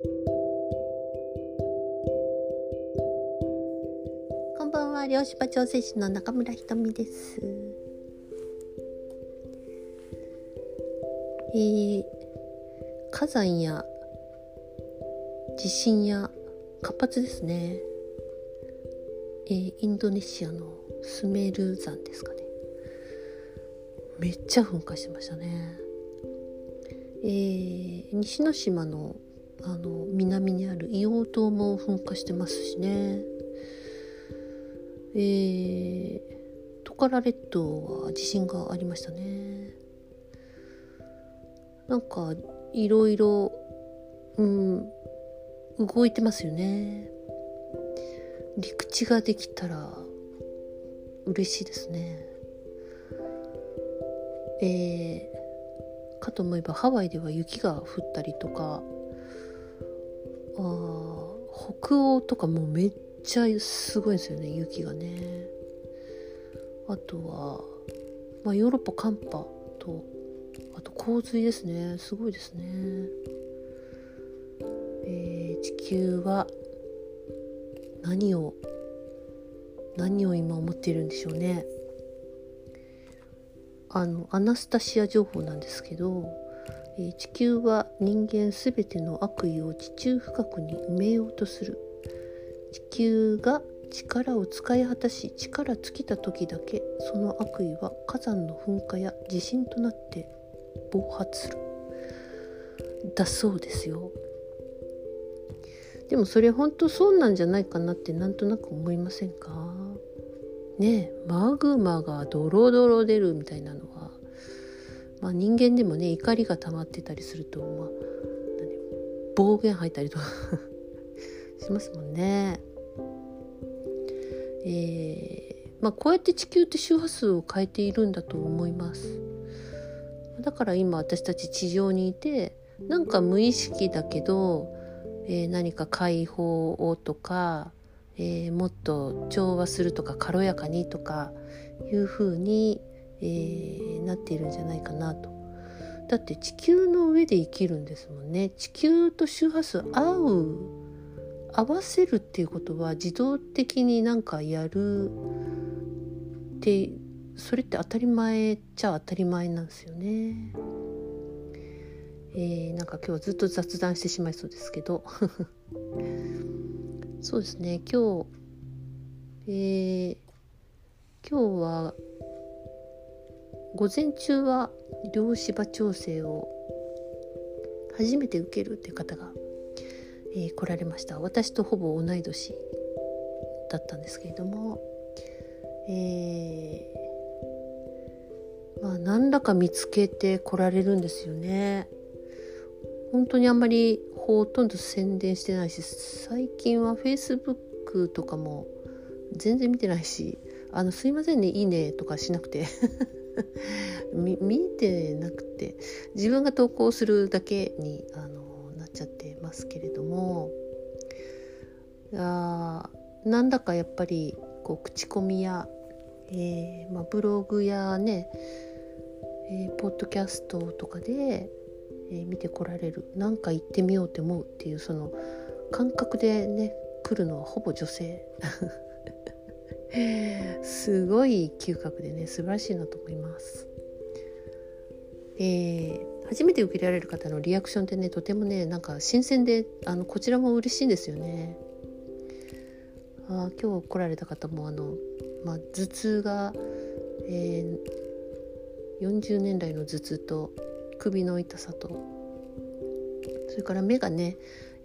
こんばんは。漁師場調整士の中村ひとみです。えー、火山や地震や活発ですね、えー、インドネシアのスメル山ですかね。めっちゃ噴火しましたね。えー、西之島のあの南にある硫黄島も噴火してますしね。えー、トカラ列島は地震がありましたね。なんかいろいろうん動いてますよね。陸地ができたら嬉しいですね。えー、かと思えばハワイでは雪が降ったりとか北欧とかもうめっちゃすごいですよね雪がね。あとは、まあ、ヨーロッパ寒波とあと洪水ですね。すごいですね。えー、地球は何を何を今思っているんでしょうね。あのアナスタシア情報なんですけど、え、地球は人間すべての悪意を地中深くに埋めようとする。地球が力を使い果たし力尽きた時だけその悪意は火山の噴火や地震となって暴発する。だそうですよ。でもそれ本当そうなんじゃないかなってなんとなく思いませんか？ねマグマがドロドロ出るみたいなのは、まあ、人間でもね怒りが溜まってたりすると、まあ、暴言吐いたりとか しますもんね。えー、まあ、こうやって地球って周波数を変えているんだと思います。だから今私たち地上にいてなんか無意識だけど、えー、何か解放をとかえー、もっと調和するとか軽やかにとかいう風に、えー、なっているんじゃないかなと。だって地球の上で生きるんですもんね。地球と周波数合う合わせるっていうことは自動的になんかやるってそれって当たり前っちゃ当たり前なんですよね。えー、なんか今日はずっと雑談してしまいそうですけど そうですね今日えー、今日は午前中は量子場調整を初めて受けるっていう方が、えー、来られました。私とほぼ同い年だったんですけれどもえー、まあ何らか見つけて来られるんですよね。本当にあんまりほとんど宣伝してないし最近は Facebook とかも全然見てないし「あのすいませんねいいね」とかしなくて。見てなくて自分が投稿するだけにあのなっちゃってますけれどもあなんだかやっぱりこう口コミや、えーまあ、ブログやね、えー、ポッドキャストとかでえー、見てこられる。何か行ってみようって思うっていうその感覚でね来るのはほぼ女性。すごい嗅覚でね素晴らしいなと思います。えー、初めて受けられる方のリアクションってねとてもねなんか新鮮であのこちらも嬉しいんですよね。あ今日来られた方もあの、まあ、頭痛が、えー、40年来の頭痛と首の痛さとそれから目がね、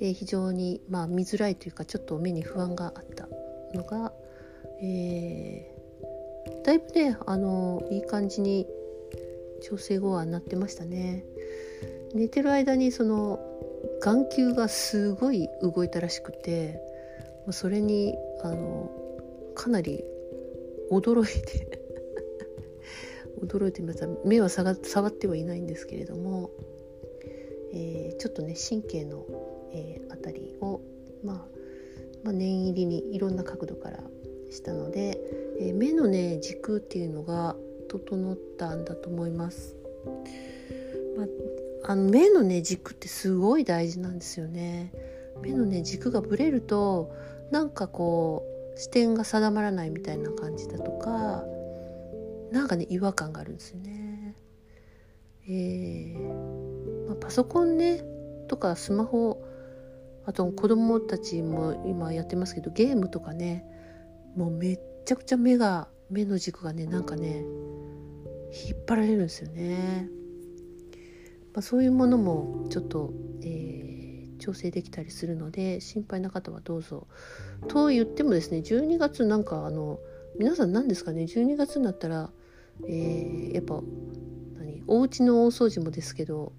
えー、非常に、まあ、見づらいというかちょっと目に不安があったのが、えー、だいぶねあのいい感じに調整後はなってましたね。寝てる間にその眼球がすごい動いたらしくてそれにあのかなり驚いて 驚いてました目は触ってはいないんですけれども、えー、ちょっとね神経の、えー、あたりを、まあ、まあ、念入りにいろんな角度からしたので、えー、目のね軸っていうのが整ったんだと思います。まあ、あの目のね軸ってすごい大事なんですよね。目のね軸がぶれるとなんかこう視点が定まらないみたいな感じだとかなんかね違和感があるんですよね。えーまあ、パソコンねとかスマホあと子供たちも今やってますけどゲームとかねもうめっちゃくちゃ目が目の軸がねなんかね引っ張られるんですよね。まあ、そういうものもちょっと、えー、調整できたりするので心配な方はどうぞ。と言ってもですね12月なんかあの皆さん何ですかね？12月になったら、えー、やっぱ何？お家の大掃除もですけど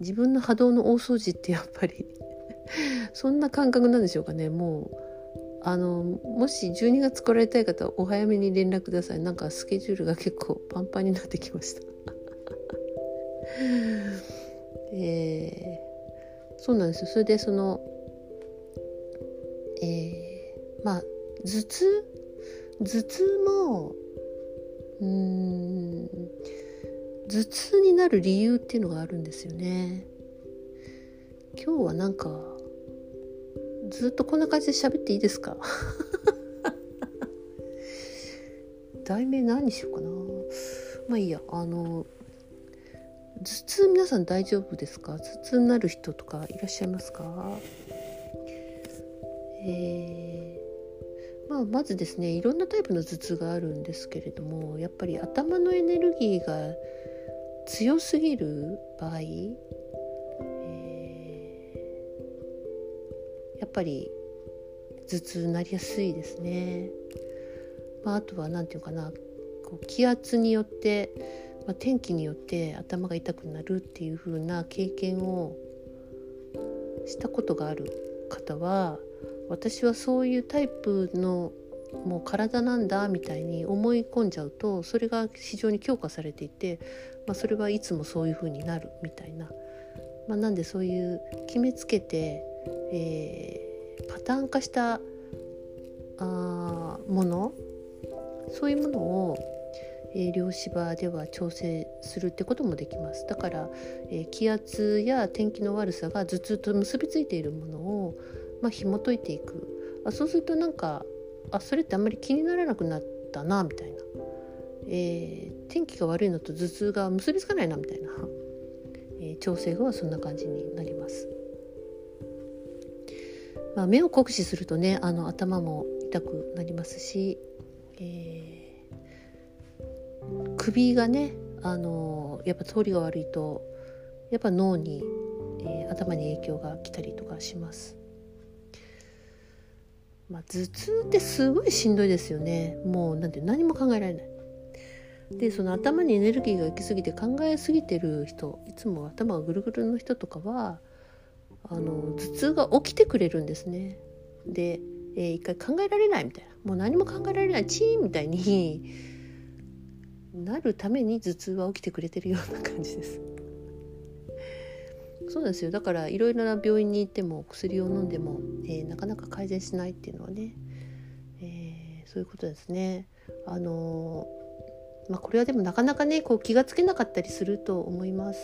自分の波動の大掃除ってやっぱりそんな感覚なんでしょうかねもうあのもし12月来られたい方はお早めに連絡ください。なんかスケジュールが結構パンパンになってきました。えー、そうなんですよ。それでそのえー、まあ頭痛？頭痛もうん頭痛になる理由っていうのがあるんですよね。今日はなんかずっとこんな感じで喋っていいですか？題名何にしようかな。まあいいや。あの頭痛皆さん大丈夫ですか？頭痛になる人とかいらっしゃいますか？えー、まあ、まずですねいろんなタイプの頭痛があるんですけれどもやっぱり頭のエネルギーが強すぎる場合、ぱり頭痛になりやすいですね。まあ、あとは何て言うかなこう気圧によってまあ、天気によって頭が痛くなるっていう風な経験をしたことがある方は私はそういうタイプのもう体なんだみたいに思い込んじゃうとそれが非常に強化されていて、まあ、それはいつもそういう風になるみたいな、まあ、なんでそういう決めつけて、えー、パターン化したあもの？そういうものをえー、量子場では調整するってこともできます。だから、えー、気圧や天気の悪さが頭痛と結びついているものを、まあ、紐解いていく。あそうするとなんかあそれってあんまり気にならなくなったなみたいな、えー、天気が悪いのと頭痛が結びつかないなみたいな、え調整後はそんな感じになります。まあ、目を酷使するとねあの頭も痛くなりますし、えー首がねあのやっぱ通りが悪いとやっぱ脳に、えー、頭に影響が来たりとかします。まあ、頭痛ってすごいしんどいですよねもうなんて何も考えられない。でその頭にエネルギーが行き過ぎて考えすぎてる人いつも頭がぐるぐるの人とかはあの頭痛が起きてくれるんですね。で、えー、一回考えられないみたいなもう何も考えられないチーンみたいになるために頭痛は起きてくれてるような感じです。そうなんですよだからいろいろな病院に行っても薬を飲んでも、えー、なかなか改善しないっていうのはね、えー、そういうことですね。あのー、まあ、これはでもなかなかねこう気が付けなかったりすると思います。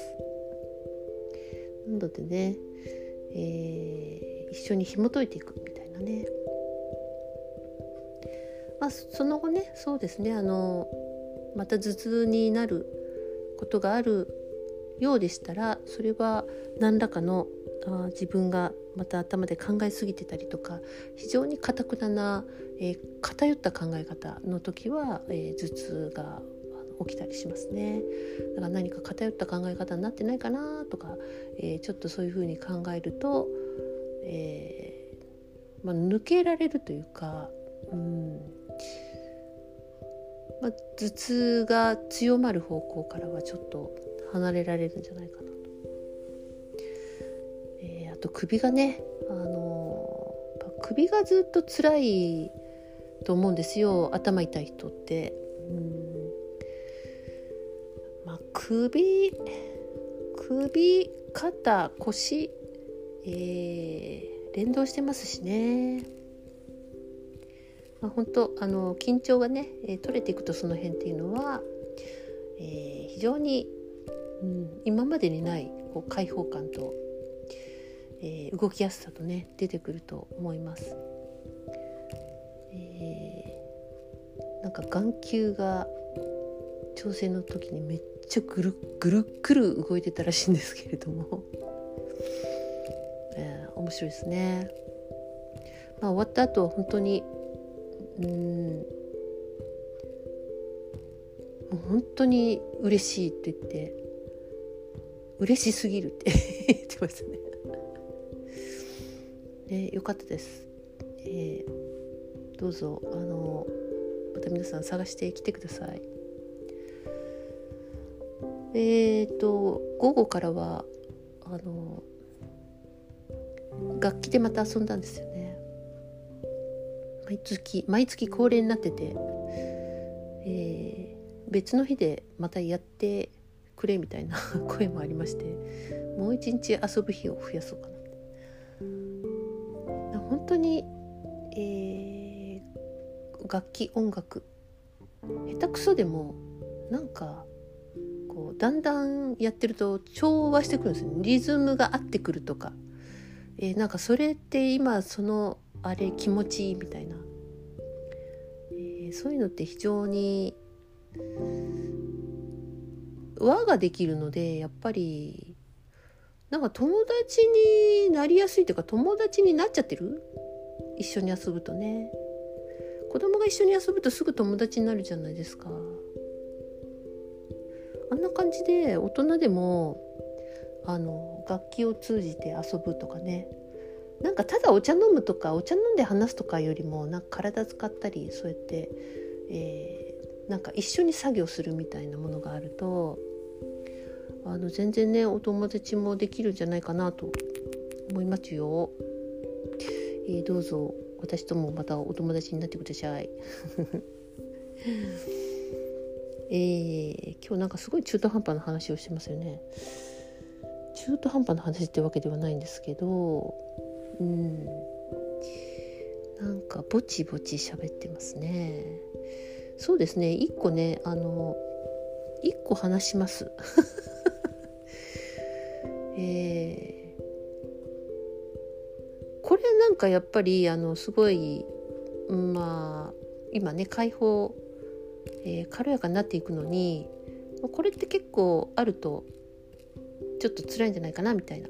なのでね、えー、一緒に紐解いていくみたいなね。まあ、その後ねそうですねあのまた頭痛になることがあるようでしたらそれは何らかのあ自分がまた頭で考えすぎてたりとか非常にかたくなな、えー、偏った考え方の時は、えー、頭痛が起きたりしますねだから何か偏った考え方になってないかなとか、えー、ちょっとそういうふうに考えると、えまあ、抜けられるというか、うん、まあ、頭痛が強まる方向からはちょっと離れられるんじゃないかなと。えー、あと首がね、あのー、首がずっと辛いと思うんですよ頭痛い人って。うん、首首肩腰、えー、連動してますしね。まあ、本当あの緊張がね、取れていくとその辺っていうのは、えー、非常に、うん、今までにないこう開放感と、えー、動きやすさとね出てくると思います。えー、なんか眼球が調整の時にめっちゃぐるぐるぐる動いてたらしいんですけれども、えー、面白いですね。まあ、終わった後は本当にうんもう本当に嬉しいって言って嬉しすぎるって 言ってましたね。ねよかったです。えー、どうぞあのまた皆さん探してきてください。えっ、ー、と午後からはあの楽器でまた遊んだんですよね。毎月毎月恒例になってて、えー、別の日でまたやってくれみたいな 声もありましてもう一日遊ぶ日を増やそうかな本当に、えー、楽器音楽下手くそでもなんかこうだんだんやってると調和してくるんですリズムが合ってくるとか、えー、なんかそれって今そのあれ気持ちいいみたいな、えー、そういうのって非常に輪ができるのでやっぱりなんか友達になりやすいというか友達になっちゃってる？一緒に遊ぶとね。子供が一緒に遊ぶとすぐ友達になるじゃないですか。あんな感じで大人でもあの楽器を通じて遊ぶとかねなんかただお茶飲むとかお茶飲んで話すとかよりもなんか体使ったりそうやって、えー、なんか一緒に作業するみたいなものがあるとあの全然ねお友達もできるんじゃないかなと思いますよ。えー、どうぞ私ともまたお友達になってください。えー、今日なんかすごい中途半端な話をしてますよね。中途半端な話ってわけではないんですけどうんなんかぼちぼち喋ってますね。そうですね一個ねあの一個話します。えー、これなんかやっぱりあのすごいまあ今ね解放えー、軽やかになっていくのにこれって結構あるとちょっと辛いんじゃないかなみたいな、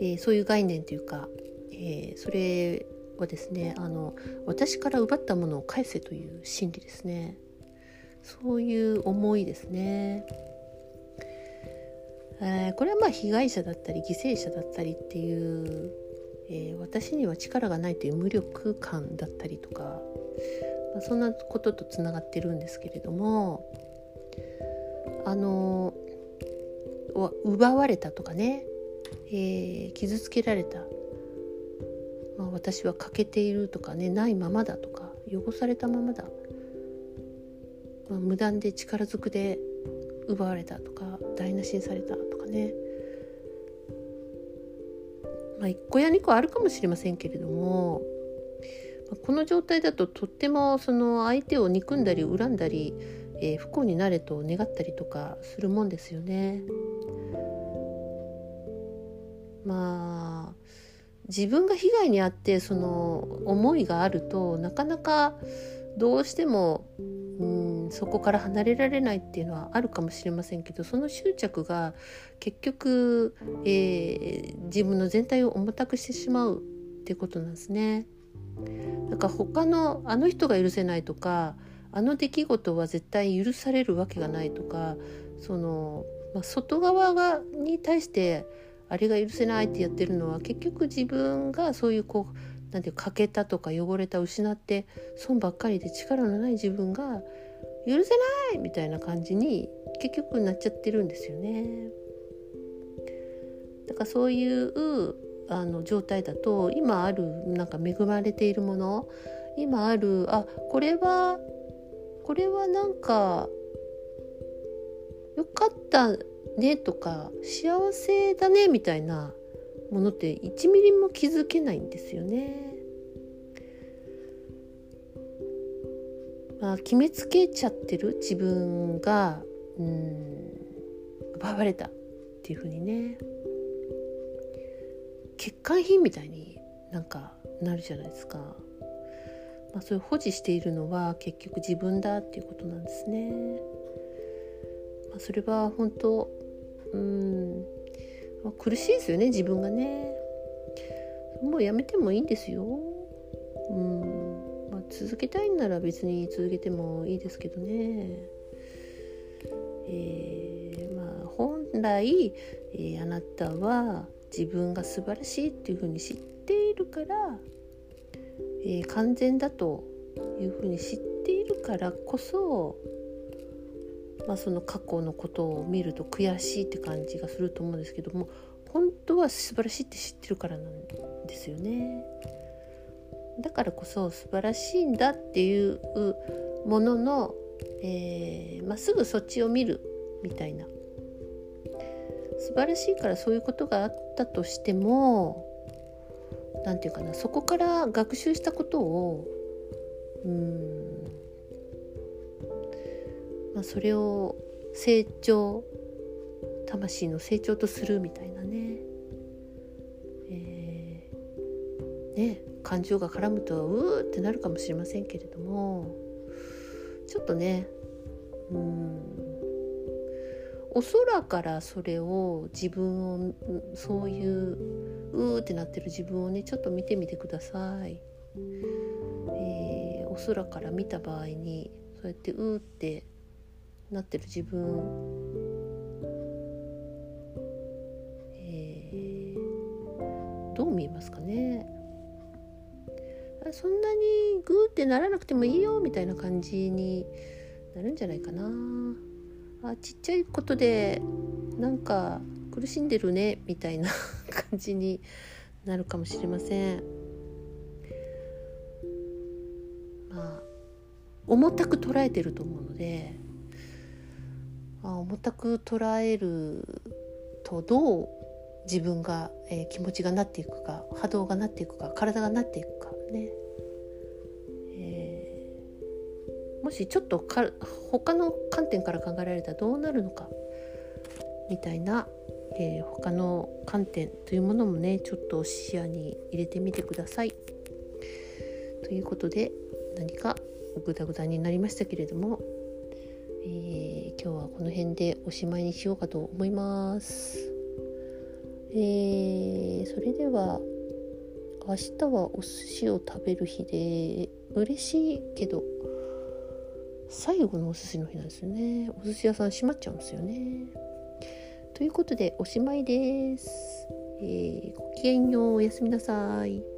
えー、そういう概念というか、えー、それはですねあの私から奪ったものを返せという心理ですねそういう思いですね。えー、これはまあ被害者だったり犠牲者だったりっていう、えー、私には力がないという無力感だったりとかまあ、そんなこととつながってるんですけれどもあの奪われたとかね、えー、傷つけられた、まあ、私は欠けているとかねないままだとか汚されたままだ、まあ、無断で力ずくで奪われたとか台無しにされたとかね。まあ1個や2個あるかもしれませんけれどもこの状態だととってもその相手を憎んだり恨んだり、えー、不幸になれと願ったりとかするもんですよね。まあ自分が被害に遭ってその思いがあるとなかなかどうしてもうんそこから離れられないっていうのはあるかもしれませんけどその執着が結局、えー、自分の全体を重たくしてしまうってことなんですね。だか他のあの人が許せないとかあの出来事は絶対許されるわけがないとかその、まあ、外側がに対してあれが許せないってやってるのは結局自分がそういうこうなんていう欠けたとか汚れた失って損ばっかりで力のない自分が許せないみたいな感じに結局なっちゃってるんですよね。だからそういうあの状態だと今あるなんか恵まれているもの今あるあこれはこれはなんかよかったねとか幸せだねみたいなものって1ミリも気づけないんですよね。まあ、決めつけちゃってる自分がうん奪われたっていう風にね欠陥品みたいになんかなるじゃないですか、まあ、それを保持しているのは結局自分だっていうことなんですね、まあ、それは本当うん、まあ、苦しいですよね自分がね。もうやめてもいいんですよ。うん、まあ、続けたいんなら別に続けてもいいですけどね。えー、まあ本来、えー、あなたは自分が素晴らしいっていうふうに知っているから、えー、完全だというふうに知っているからこそ、まあ、その過去のことを見ると悔しいって感じがすると思うんですけども本当は素晴らしいって知ってるからなんですよね。だからこそ素晴らしいんだっていうものの、えーま、すぐそっちを見るみたいな素晴らしいからそういうことがあっったとしても何て言うかなそこから学習したことをうんまあそれを成長魂の成長とするみたいなね,、えー、ね感情が絡むとうーってなるかもしれませんけれどもちょっとねうんお空からそれを自分をそういううーってなってる自分をねちょっと見てみてください。えー、お空から見た場合にそうやってうーってなってる自分えー、どう見えますかね？そんなにグーってならなくてもいいよみたいな感じになるんじゃないかな。あちっちゃいことでなんか苦しんでるねみたいな 感じになるかもしれません。まあ重たく捉えてると思うので、まあ、重たく捉えるとどう自分が、えー、気持ちがなっていくか波動がなっていくか体がなっていくかねもしちょっとか他の観点から考えられたらどうなるのか？みたいな、えー、他の観点というものもねちょっと視野に入れてみてください。ということで何かグダグダになりましたけれども、えー、今日はこの辺でおしまいにしようかと思います。えー、それでは明日はお寿司を食べる日で嬉しいけど最後のお寿司の日なんですよね。お寿司屋さん閉まっちゃうんですよね。ということでおしまいです、えー、ごきげんようおやすみなさい。